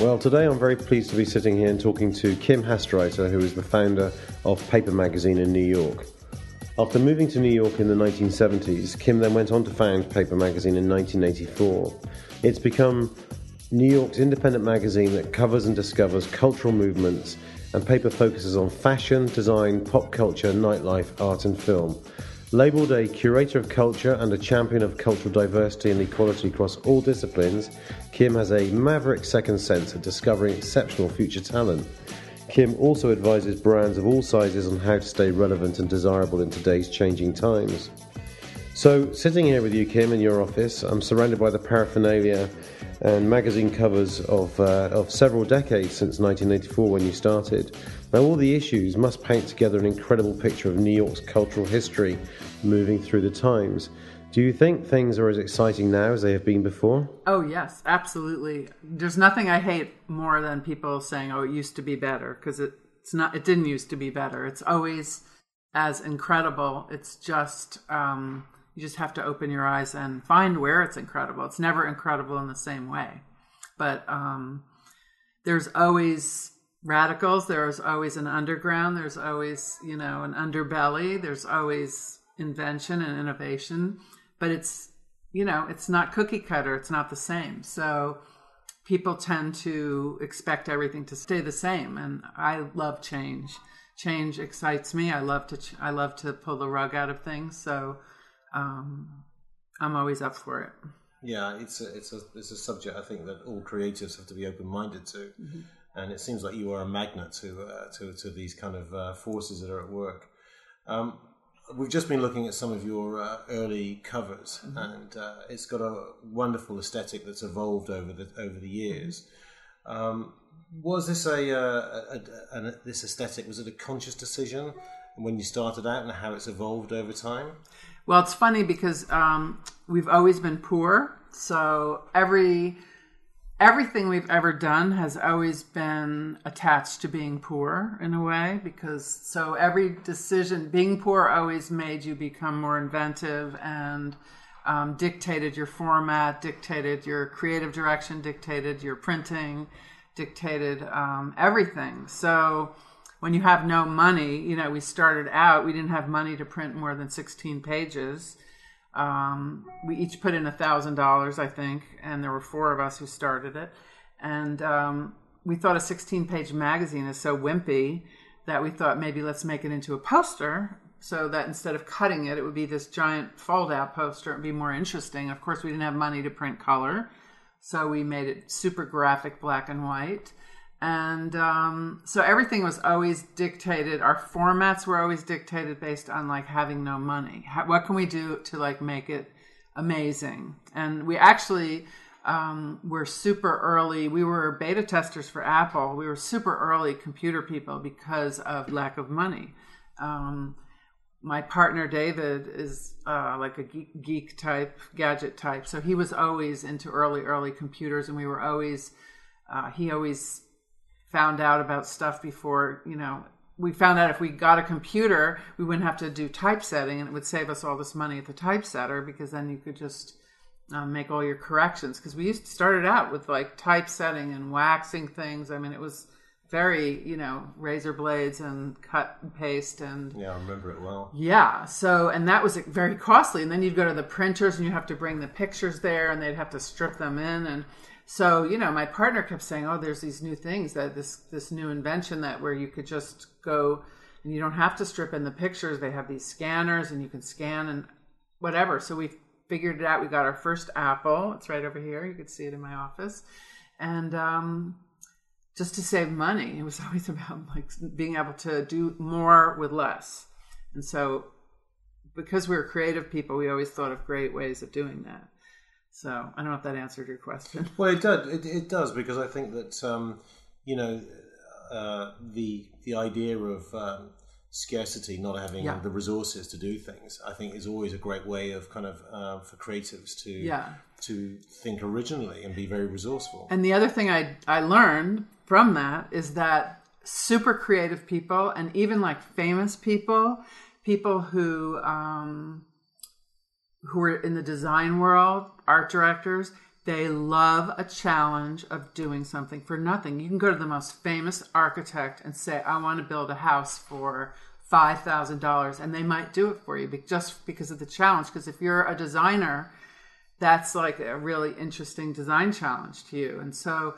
Well, today I'm very pleased to be sitting here and talking to Kim Hastreiter, who is the founder of Paper Magazine in New York. After moving to New York in the 1970s, Kim then went on to found Paper Magazine in 1984. It's become New York's independent magazine that covers and discovers cultural movements, and Paper focuses on fashion, design, pop culture, nightlife, art, and film. Labeled a curator of culture and a champion of cultural diversity and equality across all disciplines, Kim has a maverick second sense at discovering exceptional future talent. Kim also advises brands of all sizes on how to stay relevant and desirable in today's changing times. So, sitting here with you, Kim, in your office, I'm surrounded by the paraphernalia and magazine covers of, uh, of several decades since 1984 when you started. Now, all the issues must paint together an incredible picture of New York's cultural history moving through the times. Do you think things are as exciting now as they have been before? Oh, yes, absolutely. There's nothing I hate more than people saying, oh, it used to be better, because it, it's not, it didn't used to be better. It's always as incredible. It's just, um, you just have to open your eyes and find where it's incredible. It's never incredible in the same way. But um, there's always radicals, there's always an underground, there's always, you know, an underbelly, there's always invention and innovation. But it's, you know, it's not cookie cutter, it's not the same. So people tend to expect everything to stay the same. And I love change. Change excites me. I love to, ch- I love to pull the rug out of things. So, um, I'm always up for it. Yeah, it's a, it's a it's a subject I think that all creatives have to be open minded to, mm-hmm. and it seems like you are a magnet to uh, to to these kind of uh, forces that are at work. Um, we've just been looking at some of your uh, early covers, mm-hmm. and uh, it's got a wonderful aesthetic that's evolved over the over the years. Um, was this a, uh, a, a, a, this aesthetic? Was it a conscious decision when you started out, and how it's evolved over time? Well, it's funny because um, we've always been poor, so every everything we've ever done has always been attached to being poor in a way. Because so every decision, being poor, always made you become more inventive and um, dictated your format, dictated your creative direction, dictated your printing, dictated um, everything. So when you have no money, you know, we started out, we didn't have money to print more than 16 pages. Um, we each put in a thousand dollars, I think, and there were four of us who started it. And um, we thought a 16 page magazine is so wimpy that we thought maybe let's make it into a poster so that instead of cutting it, it would be this giant fold out poster and be more interesting. Of course, we didn't have money to print color, so we made it super graphic black and white and um, so everything was always dictated our formats were always dictated based on like having no money. How, what can we do to like make it amazing? And we actually um, were super early we were beta testers for apple. We were super early computer people because of lack of money. Um, my partner david is uh, like a geek, type gadget type. So he was always into early early computers and we were always uh, he always found out about stuff before, you know, we found out if we got a computer, we wouldn't have to do typesetting and it would save us all this money at the typesetter because then you could just um, make all your corrections. Because we used to started out with like typesetting and waxing things. I mean, it was very, you know, razor blades and cut and paste and yeah, I remember it well. Yeah, so and that was very costly. And then you'd go to the printers and you have to bring the pictures there, and they'd have to strip them in and so you know my partner kept saying oh there's these new things that this this new invention that where you could just go and you don't have to strip in the pictures. They have these scanners and you can scan and whatever. So we figured it out. We got our first apple. It's right over here. You could see it in my office. And um, just to save money it was always about like being able to do more with less. And so because we were creative people we always thought of great ways of doing that so I don't know if that answered your question. Well, it does. It, it does because I think that um, you know uh, the the idea of um, scarcity, not having yeah. the resources to do things, I think is always a great way of kind of uh, for creatives to yeah. to think originally and be very resourceful. And the other thing I I learned from that is that super creative people and even like famous people, people who um, who are in the design world, art directors, They love a challenge of doing something for nothing. You can go to the most famous architect and say, I want to build a house for $5,000, and they might do it for you just because of the challenge. Because if you're a designer, that's like a really interesting design challenge to you. And so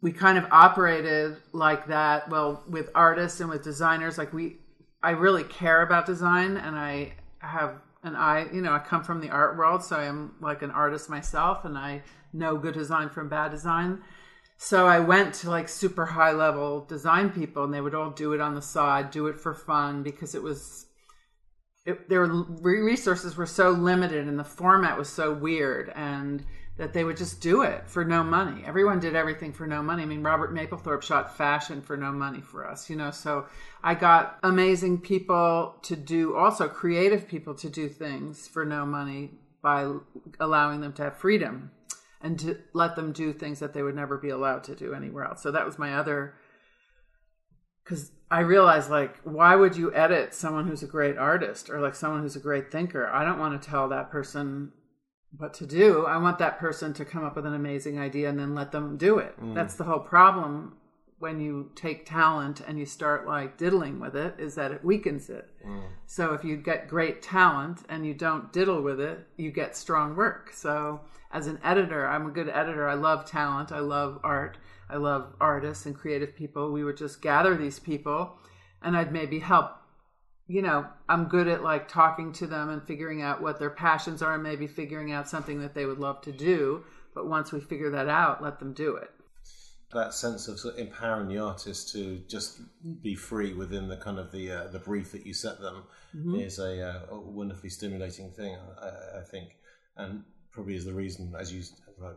we kind of operated like that. Well, with artists and with designers, like we, I really care about design and I have an I, you know, I come from the art world, so I'm like an artist myself and I know good design from bad design. So I went to like super high level design people and they would all do it on the side, do it for fun because it was it, their resources were so limited and the format was so weird and that they would just do it for no money. Everyone did everything for no money. I mean, Robert Mapplethorpe shot fashion for no money for us, you know. So I got amazing people to do, also creative people to do things for no money by allowing them to have freedom and to let them do things that they would never be allowed to do anywhere else. So that was my other because I realized like why would you edit someone who's a great artist or like someone who's a great thinker? I don't want to tell that person what to do. I want that person to come up with an amazing idea and then let them do it. Mm. That's the whole problem when you take talent and you start like diddling with it is that it weakens it. Mm. So if you get great talent and you don't diddle with it, you get strong work. So as an editor, I'm a good editor. I love talent. I love art. I love artists and creative people. We would just gather these people and I'd maybe help you know, I'm good at like talking to them and figuring out what their passions are and maybe figuring out something that they would love to do. But once we figure that out, let them do it. That sense of, sort of empowering the artist to just be free within the kind of the uh, the brief that you set them mm-hmm. is a, uh, wonderfully stimulating thing, I, I think, and probably is the reason, as you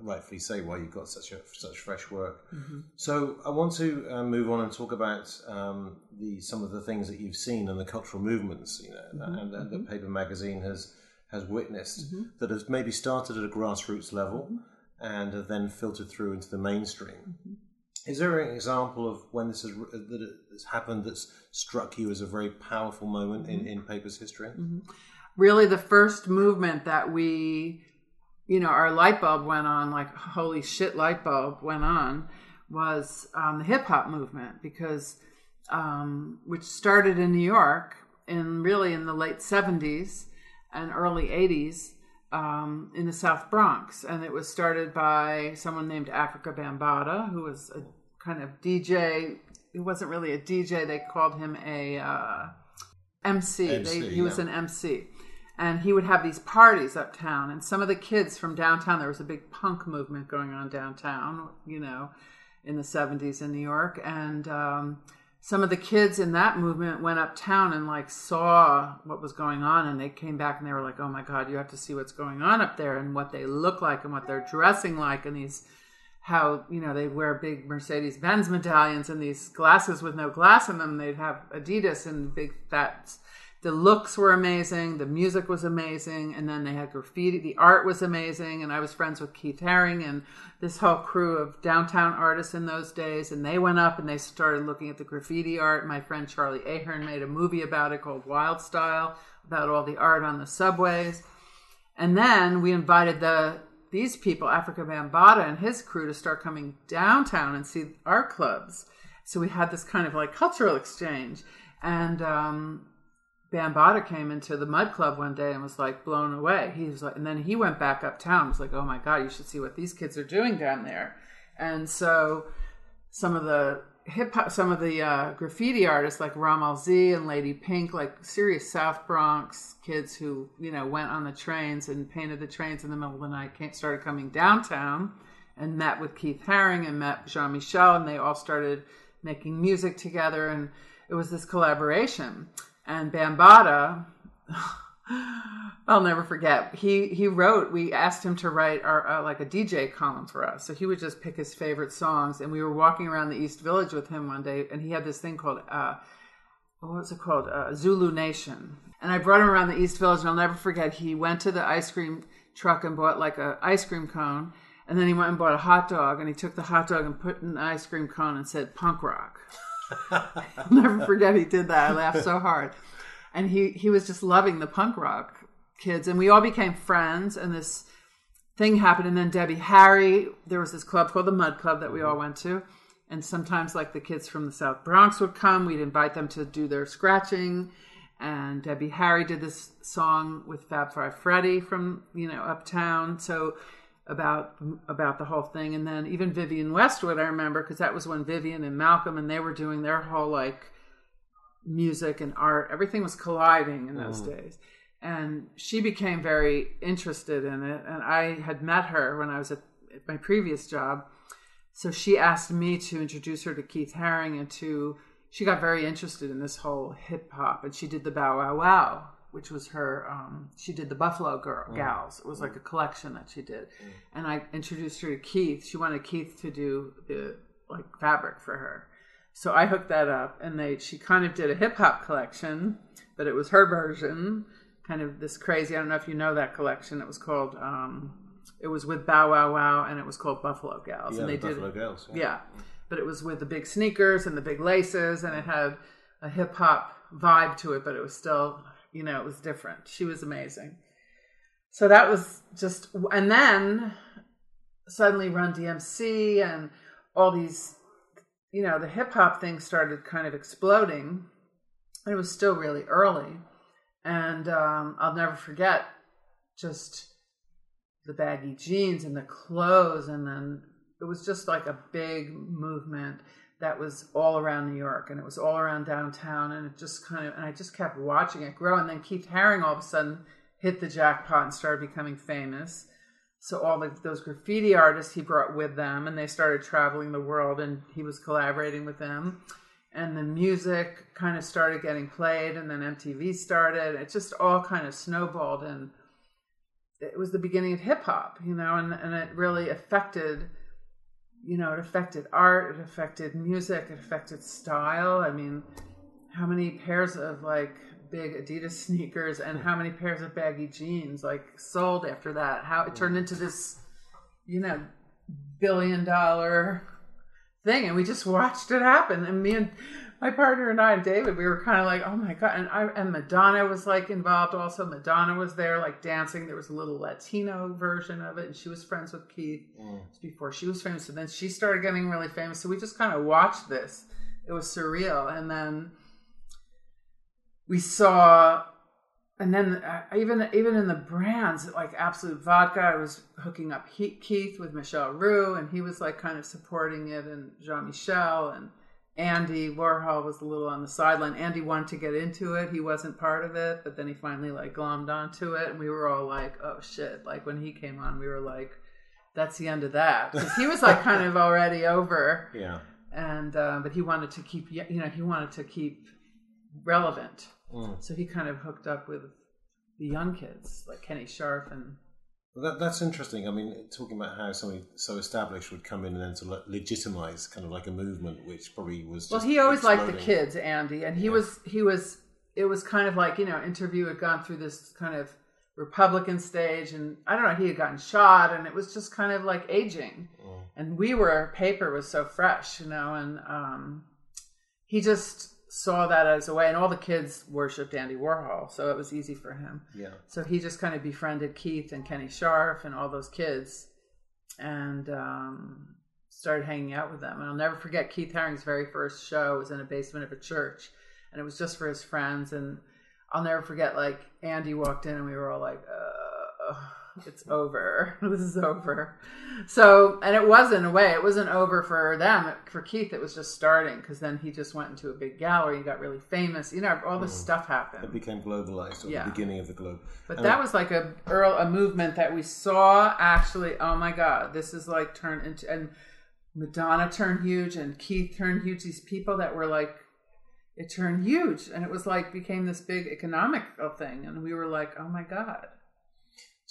rightfully say, why you've got such a, such fresh work. Mm-hmm. So I want to uh, move on and talk about um, the some of the things that you've seen and the cultural movements, you know, mm-hmm. and, and mm-hmm. Paper Magazine has has witnessed mm-hmm. that have maybe started at a grassroots level mm-hmm. and have then filtered through into the mainstream. Mm-hmm. Is there an example of when this has that has happened that's struck you as a very powerful moment in, in paper's history? Really, the first movement that we you know, our light bulb went on, like, holy shit, light bulb went on, was um, the hip hop movement, because, um, which started in New York in really in the late 70s and early 80s um, in the South Bronx. And it was started by someone named Afrika Bambaataa, who was a kind of DJ. He wasn't really a DJ, they called him a uh, MC. MC they, he yeah. was an MC and he would have these parties uptown and some of the kids from downtown there was a big punk movement going on downtown you know in the 70s in new york. And um, some of the kids in that movement went uptown and like saw what was going on and they came back and they were like oh my god you have to see what's going on up there and what they look like and what they're dressing like and these how you know they wear big mercedes benz medallions and these glasses with no glass in them. They'd have adidas and big fat the looks were amazing, the music was amazing, and then they had graffiti. The art was amazing, and I was friends with Keith Haring and this whole crew of downtown artists in those days. And they went up and they started looking at the graffiti art. My friend Charlie Ahearn made a movie about it called Wild Style, about all the art on the subways. And then we invited the these people, Afrika Bambaataa and his crew, to start coming downtown and see art clubs. So we had this kind of like cultural exchange. And um, Bambaataa came into the Mud Club one day and was like blown away. He was like, and then he went back uptown. Was like, oh my god, you should see what these kids are doing down there. And so some of the hip hop, some of the uh, graffiti artists like Rammellzee and Lady Pink, like serious South Bronx kids who you know went on the trains and painted the trains in the middle of the night, came, started coming downtown and met with Keith Haring and met Jean Michel, and they all started making music together, and it was this collaboration and Bambaataa. I'll never forget. He he wrote. We asked him to write our uh, like a DJ column for us. So he would just pick his favorite songs, and we were walking around the East Village with him one day, and he had this thing called uh, what was it called? Uh, Zulu Nation. And I brought him around the East Village, and I'll never forget. He went to the ice cream truck and bought like a ice cream cone, and then he went and bought a hot dog, and he took the hot dog and put in the ice cream cone and said punk rock. I'll never forget he did that. I laughed so hard. And he, he was just loving the punk rock kids. And we all became friends. And this thing happened, and then Debbie Harry, there was this club called the Mud Club that we all went to, and sometimes like the kids from the South Bronx would come. We'd invite them to do their scratching, and Debbie Harry did this song with Fab Five Freddy from you know Uptown. So about about the whole thing, and then even Vivienne Westwood, I remember because that was when Vivienne and Malcolm and they were doing their whole like music and art. Everything was colliding in those mm. days. And she became very interested in it. And I had met her when I was at, at my previous job. So she asked me to introduce her to Keith Haring and to, she got very interested in this whole hip hop. And she did the Bow Wow Wow, which was her, um, she did the Buffalo Girl Gals. It was like a collection that she did. And I introduced her to Keith. She wanted Keith to do the like fabric for her. So I hooked that up, and they she kind of did a hip hop collection, but it was her version, kind of this crazy. I don't know if you know that collection. It was called. Um, it was with Bow Wow Wow, and it was called Buffalo Gals, Yeah, and they the did Buffalo Girls. Yeah. yeah, but it was with the big sneakers and the big laces, and it had a hip hop vibe to it, but it was still, you know, it was different. She was amazing. So that was just, and then suddenly Run DMC and all these, you know, the hip hop thing started kind of exploding. It was still really early, and um, I'll never forget just the baggy jeans and the clothes and then it was just like a big movement that was all around New York and it was all around downtown and it just kind of and I just kept watching it grow and then Keith Haring all of a sudden hit the jackpot and started becoming famous. So all of those graffiti artists he brought with them and they started traveling the world and he was collaborating with them. And the music kind of started getting played and then MTV started. It just all kind of snowballed and it was the beginning of hip hop, you know, and, and it really affected, you know, it affected art, it affected music, it affected style. I mean, how many pairs of like big Adidas sneakers and how many pairs of baggy jeans like sold after that? How it turned into this, you know, billion dollar thing, and we just watched it happen. And me and my partner and I, David, we were kind of like, oh my god! And I and Madonna was like involved also. Madonna was there, like dancing. There was a little Latino version of it, and she was friends with Keith before she was famous. So then she started getting really famous. So we just kind of watched this. It was surreal, and then we saw. And then uh, even even in the brands like Absolut Vodka, I was hooking up he- Keith with Michel Roux, and he was like kind of supporting it, and Jean Michel and Andy Warhol was a little on the sideline. Andy wanted to get into it. He wasn't part of it, but then he finally like glommed onto it. And we were all like, oh shit. Like when he came on, we were like, that's the end of that. Because he was like kind of already over. Yeah. And, uh, but he wanted to keep, you know, he wanted to keep relevant. Mm. So he kind of hooked up with the young kids like Kenny Scharf and that, that's interesting. I mean, talking about how somebody so established would come in and then to le- legitimize kind of like a movement, which probably was. Well, he always liked the kids, Andy, and he was he was. It was kind of like you know, interview had gone through this kind of Republican stage, and I don't know, he had gotten shot, and it was just kind of like aging. And we were paper was so fresh, you know, and um, he just saw that as a way, and all the kids worshipped Andy Warhol, so it was easy for him. Yeah. So he just kind of befriended Keith and Kenny Scharf and all those kids and um, started hanging out with them. And I'll never forget Keith Haring's very first show was in a basement of a church and it was just for his friends. And I'll never forget, like, Andy walked in and we were all like, uh, it's over. this is over. So, and it was in a way, it wasn't over for them. For Keith, it was just starting because then he just went into a big gallery and got really famous. You know, all this mm. stuff happened. It became globalized, or Yeah. the beginning of the globe. But And that was like a a movement that we saw actually. Oh my God, this is like turned into and Madonna turned huge and Keith turned huge. These people that were like, it turned huge and it was like became this big economic thing, and we were like, oh my God.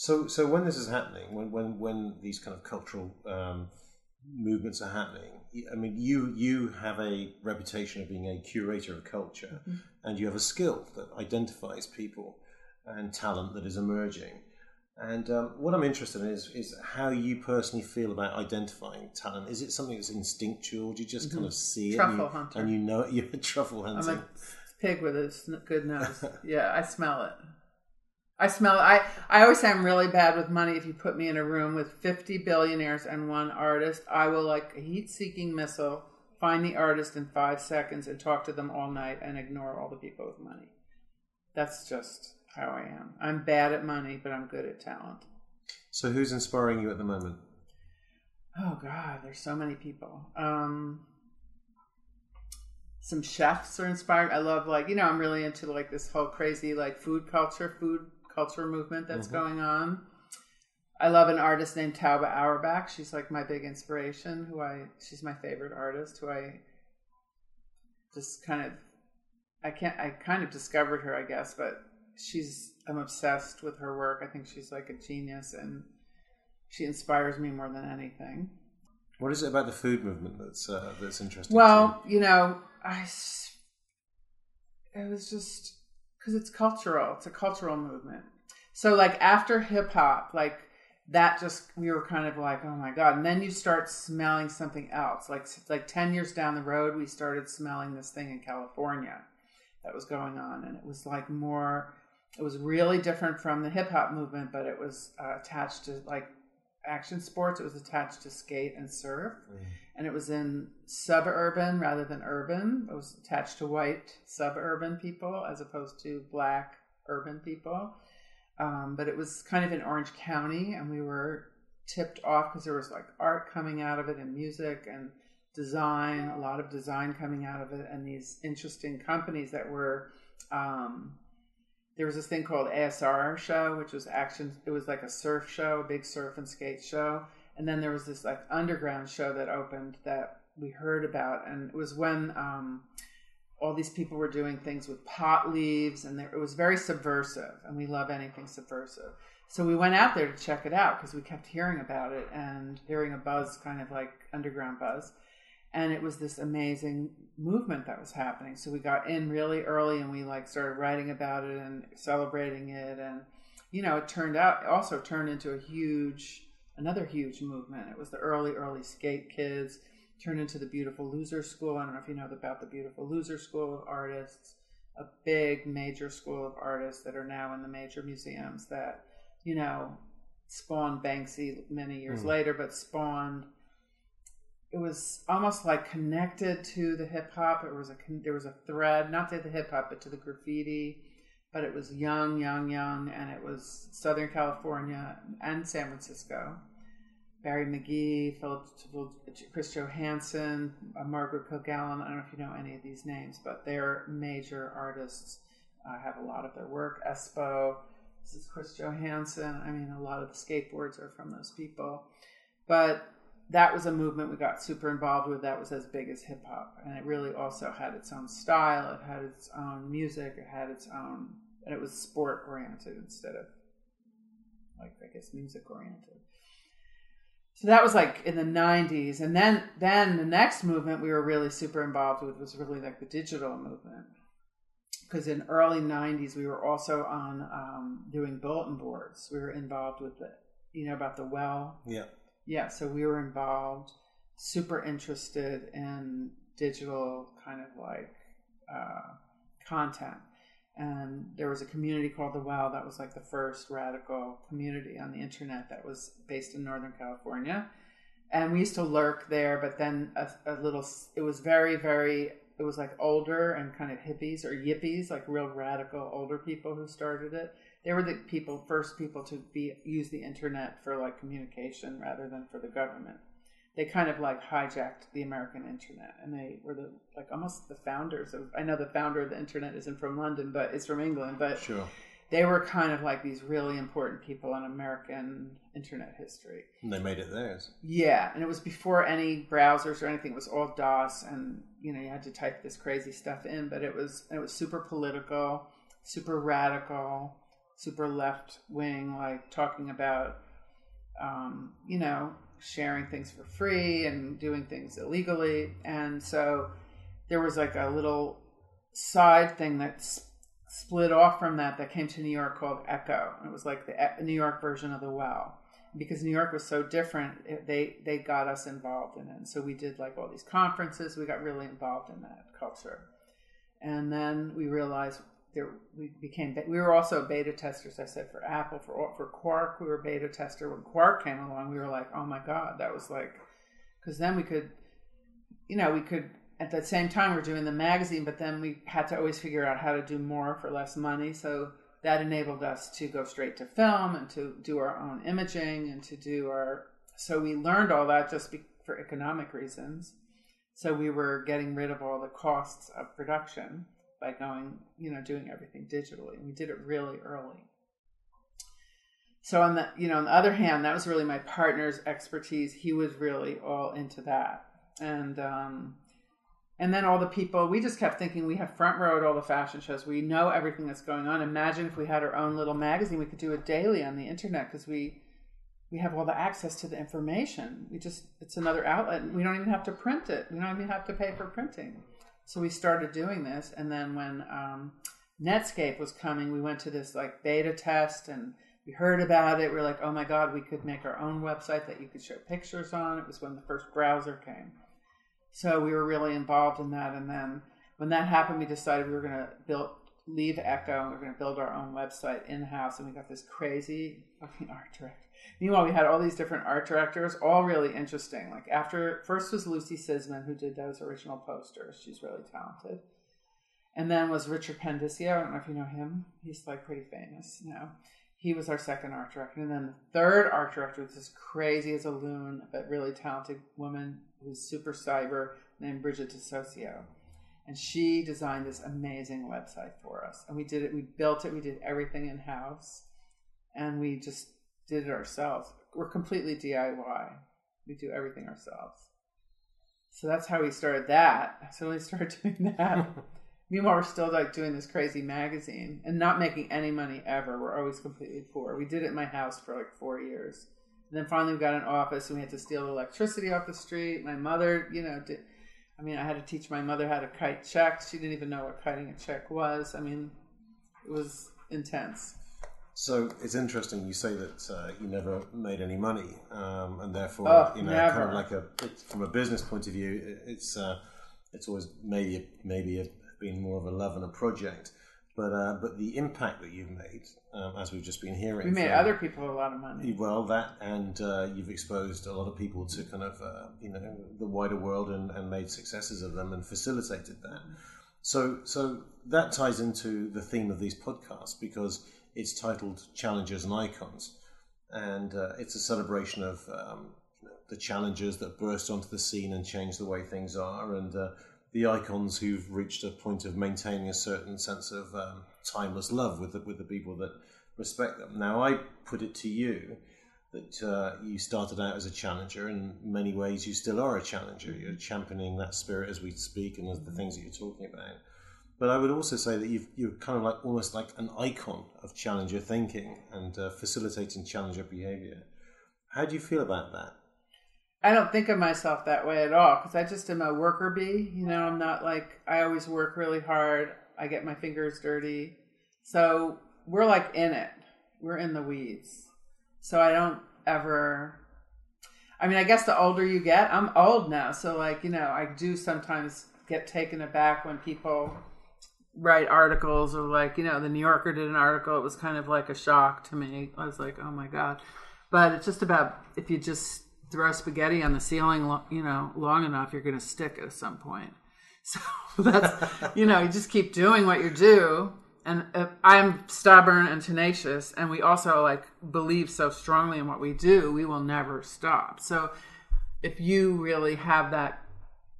So, so when this is happening, when when when these kind of cultural um, movements are happening, I mean, you you have a reputation of being a curator of culture, and you have a skill that identifies people and talent that is emerging. And um, what I'm interested in is is how you personally feel about identifying talent. Is it something that's instinctual? Do you just kind of see it and Truffle you, hunter. and you know it? You're a truffle hunter. I'm a pig with a good nose. yeah, I smell it. I smell. I I always say I'm really bad with money. If you put me in a room with 50 billionaires and one artist, I will like a heat-seeking missile find the artist in five seconds and talk to them all night and ignore all the people with money. That's just how I am. I'm bad at money, but I'm good at talent. So, who's inspiring you at the moment? Oh God, there's so many people. Um, some chefs are inspired. I love like you know I'm really into like this whole crazy like food culture, food culture movement that's mm-hmm. going on. I love an artist named Tauba Auerbach. She's like my big inspiration. Who I she's my favorite artist. Who I just kind of I can't I kind of discovered her I guess, but she's I'm obsessed with her work. I think she's like a genius and she inspires me more than anything. What is it about the food movement that's uh, that's interesting? Well, you? you know, I it was just because it's cultural. It's a cultural movement. So like after hip hop, like that just we were kind of like oh my god and then you start smelling something else like like 10 years down the road we started smelling this thing in california that was going on and it was like more it was really different from the hip hop movement but it was uh, attached to like action sports it was attached to skate and surf mm. and it was in suburban rather than urban it was attached to white suburban people as opposed to black urban people um, but it was kind of in Orange County, and we were tipped off because there was like art coming out of it and music and design, a lot of design coming out of it, and these interesting companies that were. Um, there was this thing called ASR show, which was action. It was like a surf show, a big surf and skate show, and then there was this like underground show that opened that we heard about, and it was when um, all these people were doing things with pot leaves and it was very subversive and we love anything subversive. So we went out there to check it out because we kept hearing about it and hearing a buzz kind of like underground buzz and it was this amazing movement that was happening so we got in really early and we like started writing about it and celebrating it and you know it turned out it also turned into a huge another huge movement it was the early early skate kids turned into the Beautiful Loser School. I don't know if you know about the Beautiful Loser School of Artists, a big major school of artists that are now in the major museums that, you know, spawned Banksy many years mm. later, but spawned. It was almost like connected to the hip hop. It was a there was a thread, not to the hip hop, but to the graffiti. But it was young, young, young, and it was Southern California and San Francisco Barry McGee, Philip, Chris Johanson, uh, Margaret Kilgallen. I don't know if you know any of these names, but they're major artists. I have a lot of their work. Espo, this is Chris Johanson. I mean, a lot of the skateboards are from those people. But that was a movement we got super involved with that was as big as hip hop. And it really also had its own style, it had its own music, it had its own, and it was sport oriented instead of, like, I guess, music oriented so that was like in the 90s and then then the next movement we were really super involved with was really like the digital movement. Because in early 90s we were also on um, doing bulletin boards. We were involved with the you know about the well? Yeah yeah so we were involved super interested in digital kind of like uh, content and there was a community called the Well that was like the first radical community on the internet that was based in Northern California. And we used to lurk there, but then a, a little, it was very, very, it was like older and kind of hippies or yippies, like real radical older people who started it. They were the people, first people to be use the internet for like communication rather than for the government they kind of like hijacked the American internet and they were the like almost the founders of I know the founder of the internet isn't from London but it's from England but sure. they were kind of like these really important people in American internet history. And they made it theirs. Yeah, and it was before any browsers or anything. It was all DOS and you know you had to type this crazy stuff in but it was it was super political, super radical, super left wing like talking about um, you know sharing things for free and doing things illegally. And so there was like a little side thing that split off from that that came to New York called Echo. It was like the New York version of the Well. Because New York was so different, it, they they got us involved in it. And so we did like all these conferences. We got really involved in that culture. And then we realized there we became we were also beta testers. I said for Apple for for Quark we were beta tester. When Quark came along, we were like, oh my god, that was like because then we could, you know, we could at the same time we're doing the magazine, but then we had to always figure out how to do more for less money. So that enabled us to go straight to film and to do our own imaging and to do our. So we learned all that just be, for economic reasons. So we were getting rid of all the costs of production by going, you know, doing everything digitally. We did it really early. So on the, you know, on the other hand, that was really my partner's expertise. He was really all into that, and um, and then all the people. We just kept thinking we have front row at all the fashion shows. We know everything that's going on. Imagine if we had our own little magazine. We could do it daily on the internet because we we have all the access to the information. We just it's another outlet. We don't even have to print it. We don't even have to pay for printing. So we started doing this, and then when um, Netscape was coming, we went to this like beta test, and we heard about it. We are like, oh my god, we could make our own website that you could show pictures on. It was when the first browser came, so we were really involved in that. And then when that happened, we decided we were going to build leave Echo and we are going to build our own website in house. And we got this crazy fucking art director Meanwhile, we had all these different art directors, all really interesting. Like after first was Lucy Sisman, who did those original posters. She's really talented. And then was Richard Pandiscio. I don't know if you know him. He's like pretty famous now. He was our second art director. And then the third art director was this crazy as a loon, but really talented woman who's super cyber named Bridget DeSocio. And she designed this amazing website for us. And we did it, we built it, we did everything in house. And we just did it ourselves. We're completely DIY. We do everything ourselves. So that's how we started that. So we started doing that. Meanwhile, we're still like doing this crazy magazine and not making any money ever. We're always completely poor. We did it in my house for like four years. And then finally, we got an office and we had to steal electricity off the street. My mother, you know, did. I mean, I had to teach my mother how to kite checks. She didn't even know what kiting a check was. I mean, it was intense. So it's interesting you say that uh, you never made any money, um, and therefore, oh, you know, never. kind of like a from a business point of view, it's uh, it's always maybe maybe been more of a love and a project, but uh, but the impact that you've made, um, as we've just been hearing, we made from, other people a lot of money. Well, that and uh, you've exposed a lot of people to kind of uh, you know the wider world and, and made successes of them and facilitated that. So so that ties into the theme of these podcasts because it's titled Challengers and Icons, and uh, it's a celebration of um, the challengers that burst onto the scene and change the way things are, and uh, the icons who've reached a point of maintaining a certain sense of um, timeless love with the, with the people that respect them. Now, I put it to you that uh, you started out as a challenger. In many ways, you still are a challenger. You're championing that spirit as we speak and as the things that you're talking about. But I would also say that you are kind of like almost like an icon of challenger thinking and uh, facilitating challenger behavior. How do you feel about that? I don't think of myself that way at all because I just am a worker bee. You know, I'm not like, I always work really hard. I get my fingers dirty. So we're like in it, we're in the weeds. So I don't ever. I mean, I guess the older you get, I'm old now. So, like, you know, I do sometimes get taken aback when people write articles or like you know the new yorker did an article it was kind of like a shock to me i was like oh my god but it's just about if you just throw spaghetti on the ceiling you know long enough you're going to stick at some point. So that's you know you just keep doing what you do. And uh, i'm stubborn and tenacious and we also like believe so strongly in what we do we will never stop. So if you really have that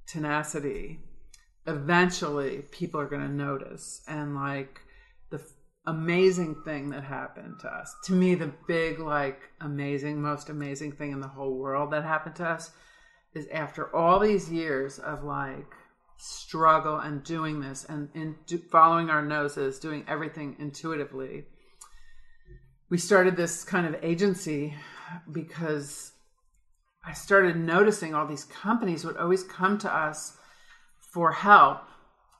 tenacity eventually people are going to notice. And like amazing thing that happened to us. To me the big like amazing most amazing thing in the whole world that happened to us is after all these years of like struggle and doing this and, do, following our noses doing everything intuitively we started this kind of agency because i started noticing all these companies would always come to us for help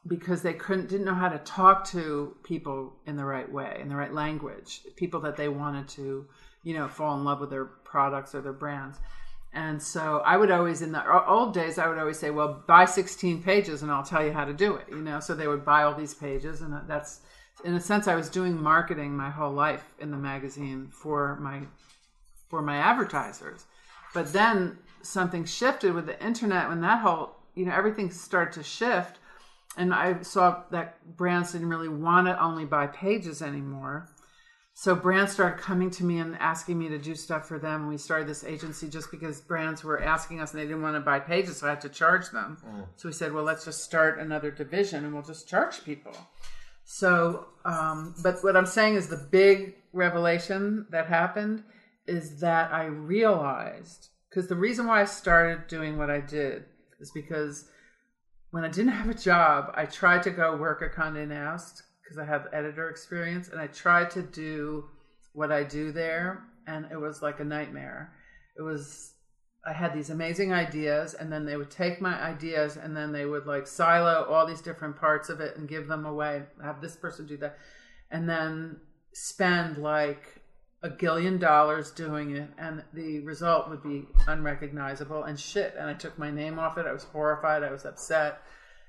because they couldn't didn't know how to talk to people in the right way in the right language people that they wanted to you know fall in love with their products or their brands and so i would always in the old days i would always say well buy 16 pages and i'll tell you how to do it you know so they would buy all these pages and uh, that's in a sense, I was doing marketing my whole life in the magazine for my for my advertisers. But then something shifted with the internet when that whole you know everything started to shift, and I saw that brands didn't really want to only buy pages anymore. So brands started coming to me and asking me to do stuff for them. And we started this agency just because brands were asking us and they didn't want to buy pages, so I had to charge them. So we said, well, let's just start another division and we'll just charge people. So, um, but what I'm saying is the big revelation that happened is that I realized because the reason why I started doing what I did is because when I didn't have a job, I tried to go work at Condé Nast because I have editor experience, and I tried to do what I do there, and it was like a nightmare. It was I had these amazing ideas, and then they would take my ideas, and then they would like silo all these different parts of it and give them away. Have this person do that, and then spend like a gillion dollars doing it, and the result would be unrecognizable and shit. And I took my name off it. I was horrified. I was upset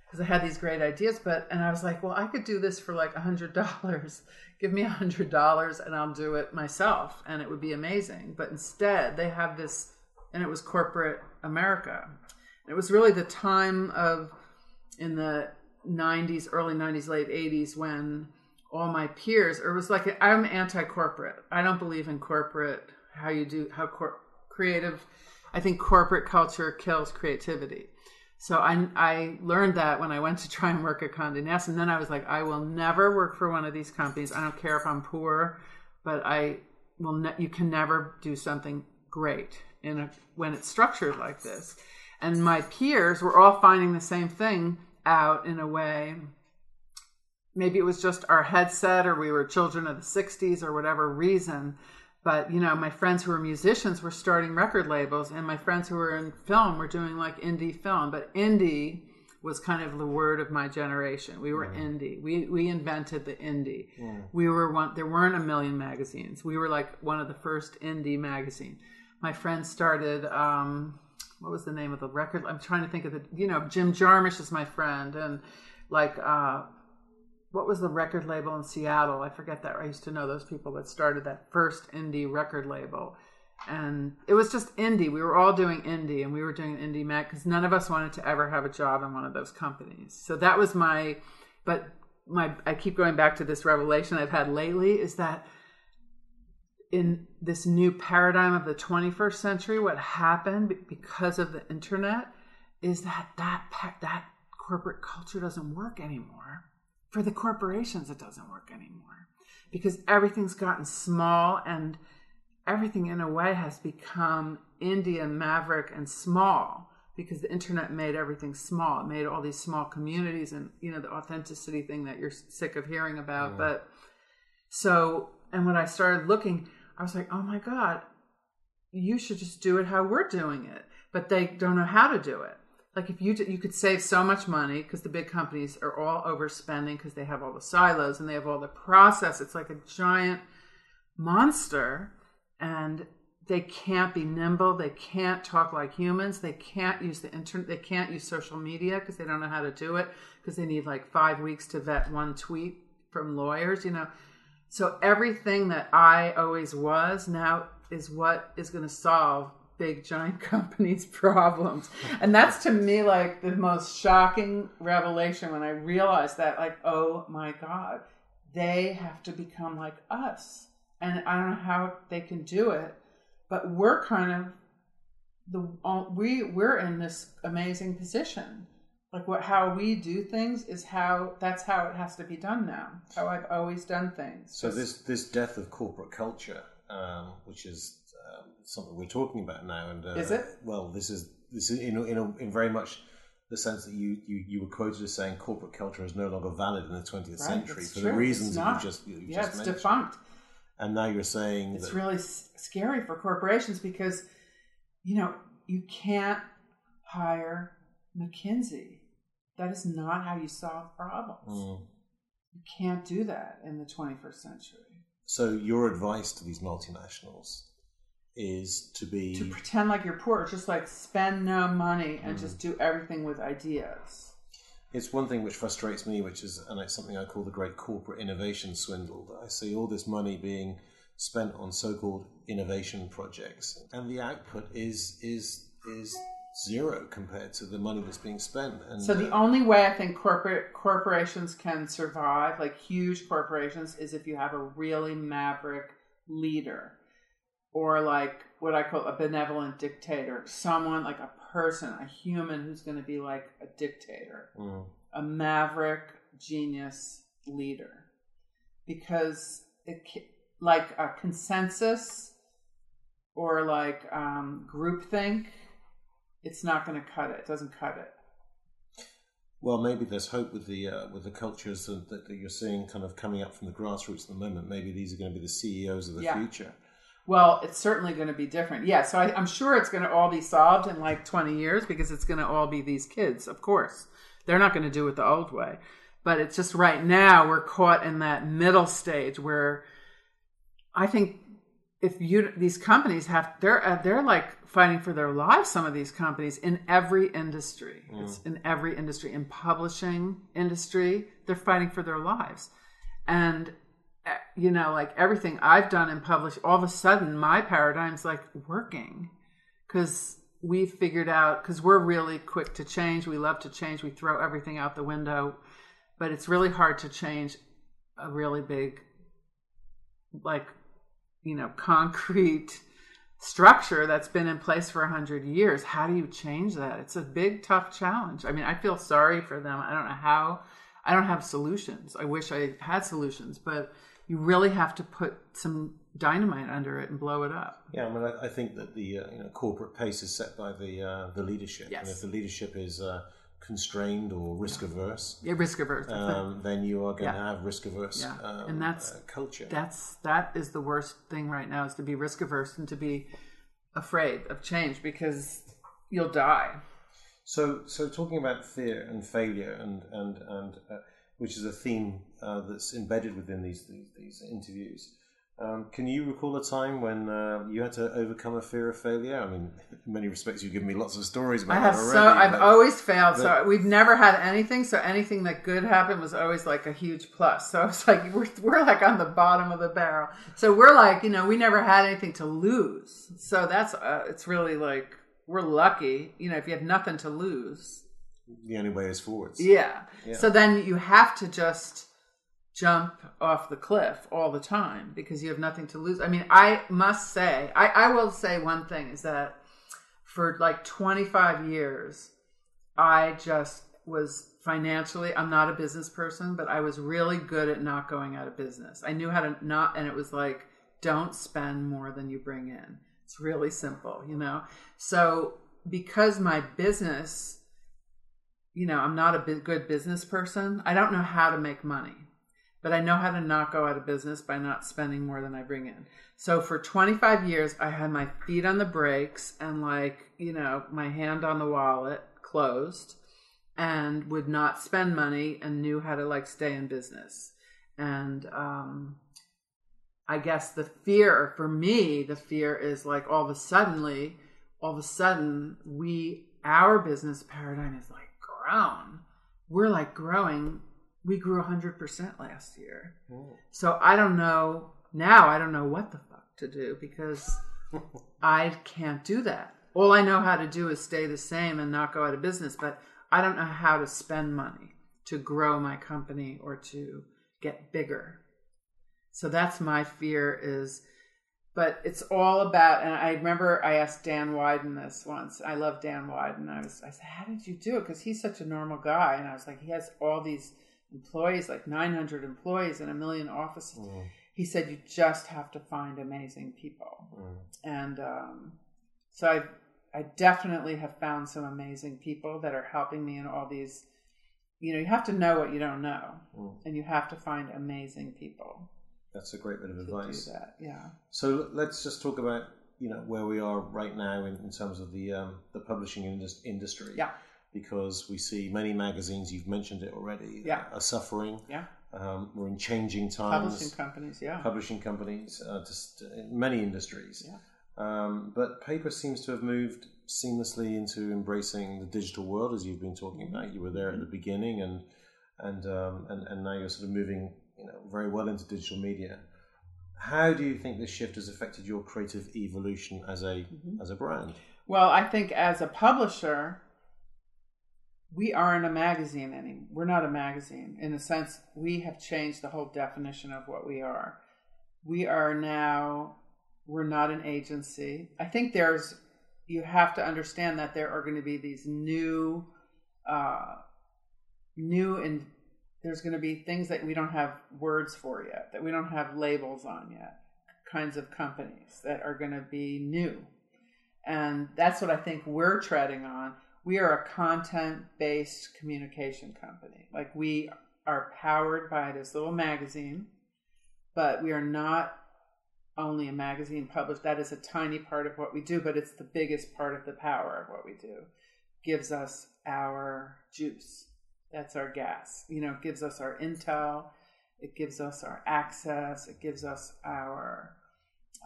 because I had these great ideas, but and I was like, well, I could do this for like a hundred dollars. Give me a hundred dollars, and I'll do it myself, and it would be amazing. But instead, they have this and it was corporate America. It was really the time of in the 90s, early 90s, late 80s when all my peers, or it was like I'm anti-corporate. I don't believe in corporate. How you do how cor- creative. I think corporate culture kills creativity. So I I learned that when I went to try and work at Condé Nast, and then I was like, I will never work for one of these companies. I don't care if I'm poor, but I will. Ne- you can never do something great in a, when it's structured like this. And my peers were all finding the same thing out in a way. Maybe it was just our headset or we were children of the 60s or whatever reason. But, you know, my friends who were musicians were starting record labels, and my friends who were in film were doing like indie film. But indie was kind of the word of my generation. We were indie. We we invented the indie. We were one. There weren't a million magazines. We were like one of the first indie magazine my friend started um, what was the name of the record i'm trying to think of the you know jim jarmusch is my friend and like uh, what was the record label in seattle? I forget that. I used to know those people that started that first indie record label. And it was just indie. We were all doing indie and we were doing indie mag because none of us wanted to ever have a job in one of those companies. So that was my but my i keep going back to this revelation i've had lately is that in this new paradigm of the 21st century, what happened because of the internet is that that that corporate culture doesn't work anymore. For the corporations, it doesn't work anymore because everything's gotten small and everything in a way has become India maverick and small because the internet made everything small. It made all these small communities and you know the authenticity thing that you're sick of hearing about. But so and when I started looking, I was like, oh my God, you should just do it how we're doing it. But they don't know how to do it. Like if you you could save so much money because the big companies are all overspending because they have all the silos and they have all the process. It's like a giant monster, and they can't be nimble. They can't talk like humans. They can't use the internet. They can't use social media because they don't know how to do it because they need like five weeks to vet one tweet from lawyers. You know, so everything that I always was now is what is going to solve big giant companies' problems. And that's to me like the most shocking revelation when I realized that like oh my god, they have to become like us. And I don't know how they can do it, but we're kind of the we we're in this amazing position like what how we do things is how that's how it has to be done now how i've always done things So this this death of corporate culture, um, which is um, something we're talking about now, and uh, Is it? Well, this is this is in a, in, a, in very much the sense that you, you you were quoted as saying corporate culture is no longer valid in the 20th Right, century for true. the reasons that you just you yeah just it's mentioned. defunct And now you're saying it's really s- scary for corporations because you know you can't hire mckinsey that is not how you solve problems Mm. you can't do that in the 21st century So your advice to these multinationals is to be to pretend like you're poor just like spend no money and Mm. just do everything with ideas it's one thing which frustrates me, which is, and it's something I call the great corporate innovation swindle. That I see all this money being spent on so-called innovation projects, and the output is is is zero compared to the money that's being spent. And So the uh, only way I think corporate corporations can survive, like huge corporations, is if you have a really maverick leader, or like what I call a benevolent dictator, someone like a person, a human who's going to be like a dictator, mm, a maverick genius leader, because it like a consensus or like um, groupthink, it's not going to cut it. It doesn't cut it. well, maybe there's hope with the uh, with the cultures that, that, you're seeing kind of coming up from the grassroots at the moment. Maybe these are going to be the CEOs of the Yeah. future. Well, it's certainly going to be different. Yeah, so I, I'm sure it's going to all be solved in like 20 years because it's going to all be these kids, of course. They're not going to do it the old way. But it's just right now we're caught in that middle stage where I think if you these companies have they're uh, they're like fighting for their lives some of these companies in every industry. It's in every industry in publishing industry, they're fighting for their lives. And you know, like everything I've done and published, all of a sudden my paradigm's like working because we figured out because we're really quick to change. We love to change. We throw everything out the window, but it's really hard to change a really big, like, you know, concrete structure that's been in place for a hundred years. How do you change that? It's a big, tough challenge. I mean, I feel sorry for them. I don't know how. I don't have solutions. I wish I had solutions, but you really have to put some dynamite under it and blow it up. Yeah, I mean, I, I think that the uh, you know corporate pace is set by the uh, the leadership, and Yes. if the leadership is uh, constrained or risk averse, Yeah, risk averse. um, then you are going to Yeah. have risk averse Yeah. um, And that's- uh, culture. that's that is the worst thing right now is to be risk averse and to be afraid of change because you'll die. So, so talking about fear and failure, and and and uh, which is a theme uh, that's embedded within these these, these interviews. Um, can you recall a time when uh, you had to overcome a fear of failure? I mean, in many respects, you've given me lots of stories about I have that so. I've but- always failed. So we've never had anything. So anything that good happened was always like a huge plus. So it's like we're we're like on the bottom of the barrel. So we're like you know we never had anything to lose. So that's uh, it's really like we're lucky. You know if you have nothing to lose. The only way is forwards. Yeah. Yeah. So then you have to just jump off the cliff all the time because you have nothing to lose. I mean, I must say, I, I will say one thing is that for like 25 years, I just was financially, I'm not a business person, but I was really good at not going out of business. I knew how to not, and it was like, don't spend more than you bring in. It's really simple, you know? So because my business you know, I'm not a good business person. I don't know how to make money, but I know how to not go out of business by not spending more than I bring in. So for 25 years, I had my feet on the brakes and like, you know, my hand on the wallet closed and would not spend money and knew how to like stay in business. And, um, I guess the fear for me, the fear is like all of a suddenly, all of a sudden, we our business paradigm is like grown. We're like growing. We grew hundred percent last year. Hmm. So I don't know now. I don't know what the fuck to do because I can't do that. All I know how to do is stay the same and not go out of business. But I don't know how to spend money to grow my company or to get bigger. So that's my fear is, but it's all about, and I remember I asked Dan Wieden this once. I love Dan Wieden. I was, I said, how did you do it? Because he's such a normal guy. And I was like, he has all these employees, like 900 employees and a million offices. Mm, He said, you just have to find amazing people. mm. And um, so I, I definitely have found some amazing people that are helping me in all these. You know, you have to know what you don't know, Mm. and you have to find amazing people That's a great bit of advice. that. Yeah. So let's just talk about you know where we are right now in, in terms of the um, the publishing indus- industry. Yeah. Because we see many magazines, you've mentioned it already, Yeah. are suffering. Yeah. Um, we're in changing times. Publishing companies. Yeah. Publishing companies, uh, just in many industries. Yeah. Um, but paper seems to have moved seamlessly into embracing the digital world, as you've been talking about. You were there at the beginning, and and um, and, and now you're sort of moving, you know, very well into digital media. How do you think this shift has affected your creative evolution as a as a brand? Well, I think as a publisher, we aren't a magazine anymore. We're not a magazine in the sense we have changed the whole definition of what we are. We are now we're not an agency. I think there's you have to understand that there are going to be these new uh new and there's going to be things that we don't have words for yet, that we don't have labels on yet, kinds of companies that are going to be new. And that's what I think we're treading on. We are a content based communication company. Like we are powered by this little magazine, but we are not only a magazine published. That is a tiny part of what we do, but it's the biggest part of the power of what we do. Gives us our juice. That's our gas. You know, it gives us our intel. It gives us our access. It gives us our,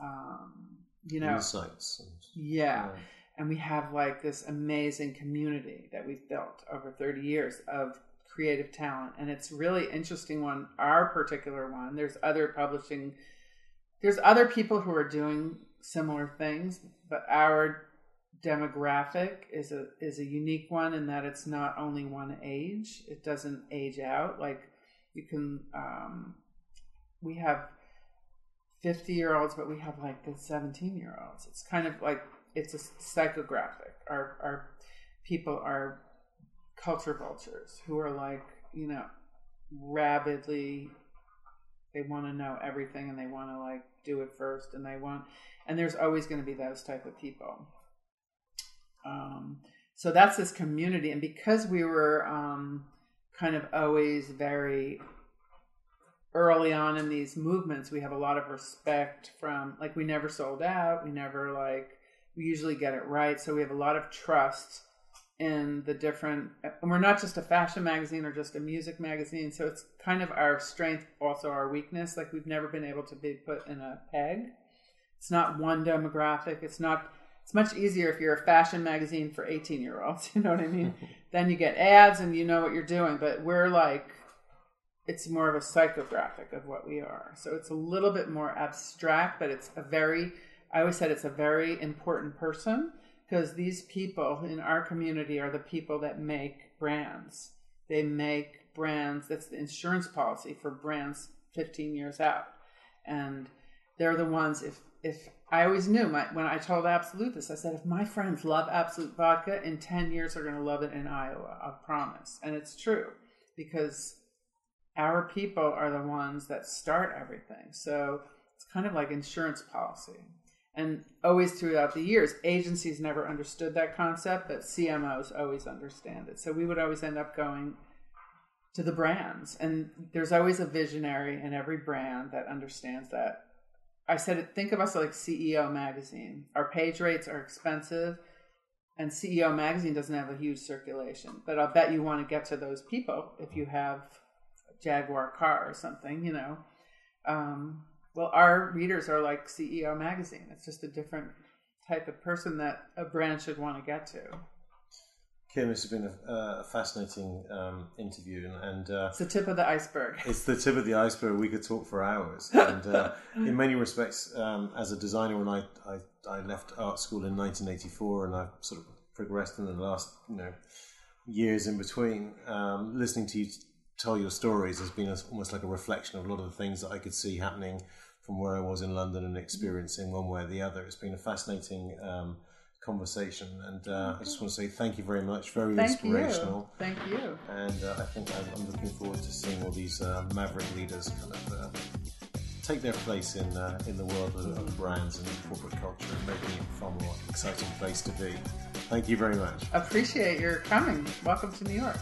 um, you know, Insights. And, yeah. And we have like this amazing community that we've built over 30 years of creative talent. And it's really interesting one, our particular one. There's other publishing, there's other people who are doing similar things, but our demographic is a is a unique one in that it's not only one age. It doesn't age out. Like you can um we have 50 year olds, but we have like the 17 year olds. It's kind of like it's a psychographic. Our our people are culture vultures who are like you know rabidly. They want to know everything and they want to like do it first and they want and there's always going to be those type of people. Um, so that's this community, and because we were um, kind of always very early on in these movements, we have a lot of respect from like we never sold out, we never like we usually get it right, so we have a lot of trust in the different and we're not just a fashion magazine or just a music magazine so it's kind of our strength also our weakness like we've never been able to be put in a peg. It's not one demographic it's not it's much easier if you're a fashion magazine for 18 year olds you know what i mean? Then you get ads and you know what you're doing but we're like it's more of a psychographic of what we are. So it's a little bit more abstract but it's a very i always said it's a very important person because these people in our community are the people that make brands. They make brands that's the insurance policy for brands 15 years out. And they're the ones if if I always knew my, when I told Absolut this, I said, if my friends love Absolut vodka, in 10 years they're going to love it in Iowa. I promise. And it's true because our people are the ones that start everything. So it's kind of like insurance policy. And always throughout the years, agencies never understood that concept, but CMOs always understand it. So we would always end up going to the brands. And there's always a visionary in every brand that understands that I said, think of us like CEO magazine. Our page rates are expensive, and CEO magazine doesn't have a huge circulation. But I'll bet you want to get to those people if you have a Jaguar car or something, you know. Um, well, our readers are like CEO magazine. It's just a different type of person that a brand should want to get to. Kim, this has been a, a fascinating um, interview, and, and uh, It's the tip of the iceberg. it's the tip of the iceberg. We could talk for hours, and uh, in many respects, um, as a designer, when I, I I left art school in 1984, and I've sort of progressed in the last you know years in between. Um, listening to you tell your stories has been almost like a reflection of a lot of the things that I could see happening from where I was in London and experiencing one way or the other. It's been a fascinating. Um, conversation and uh, I just want to say thank you very much very Thank inspirational you. Thank you. and uh, I think I'm, I'm looking forward to seeing all these uh, maverick leaders kind of uh, take their place in uh, in the world of, of brands and corporate culture and making it a far more exciting place to be. Thank you very much. Appreciate your coming. Welcome to New York.